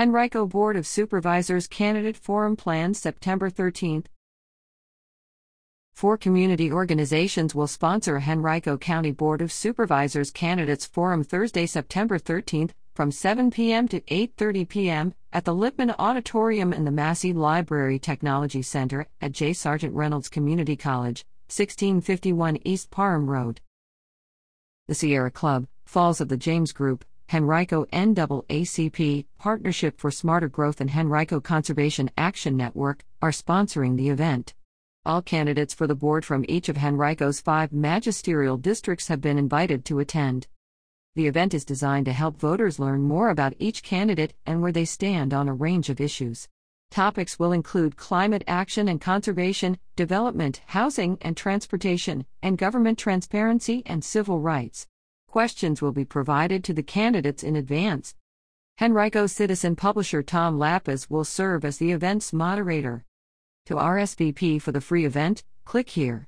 Henrico Board of Supervisors Candidate Forum planned September 13th. Four community organizations will sponsor Henrico County Board of Supervisors Candidates Forum Thursday, September 13th from 7 p.m. to 8:30 p.m. at the Lipman Auditorium in the Massey Library Technology Center at J. Sergeant Reynolds Community College, 1651 East Parham Road. The Sierra Club, Falls of the James Group, Henrico NAACP, Partnership for Smarter Growth and Henrico Conservation Action Network are sponsoring the event. All candidates for the board from each of Henrico's five magisterial districts have been invited to attend. The event is designed to help voters learn more about each candidate and where they stand on a range of issues. Topics will include climate action and conservation, development, housing and transportation, and government transparency and civil rights. Questions will be provided to the candidates in advance. Henrico citizen publisher Tom Lappas will serve as the event's moderator. To RSVP for the free event, click here.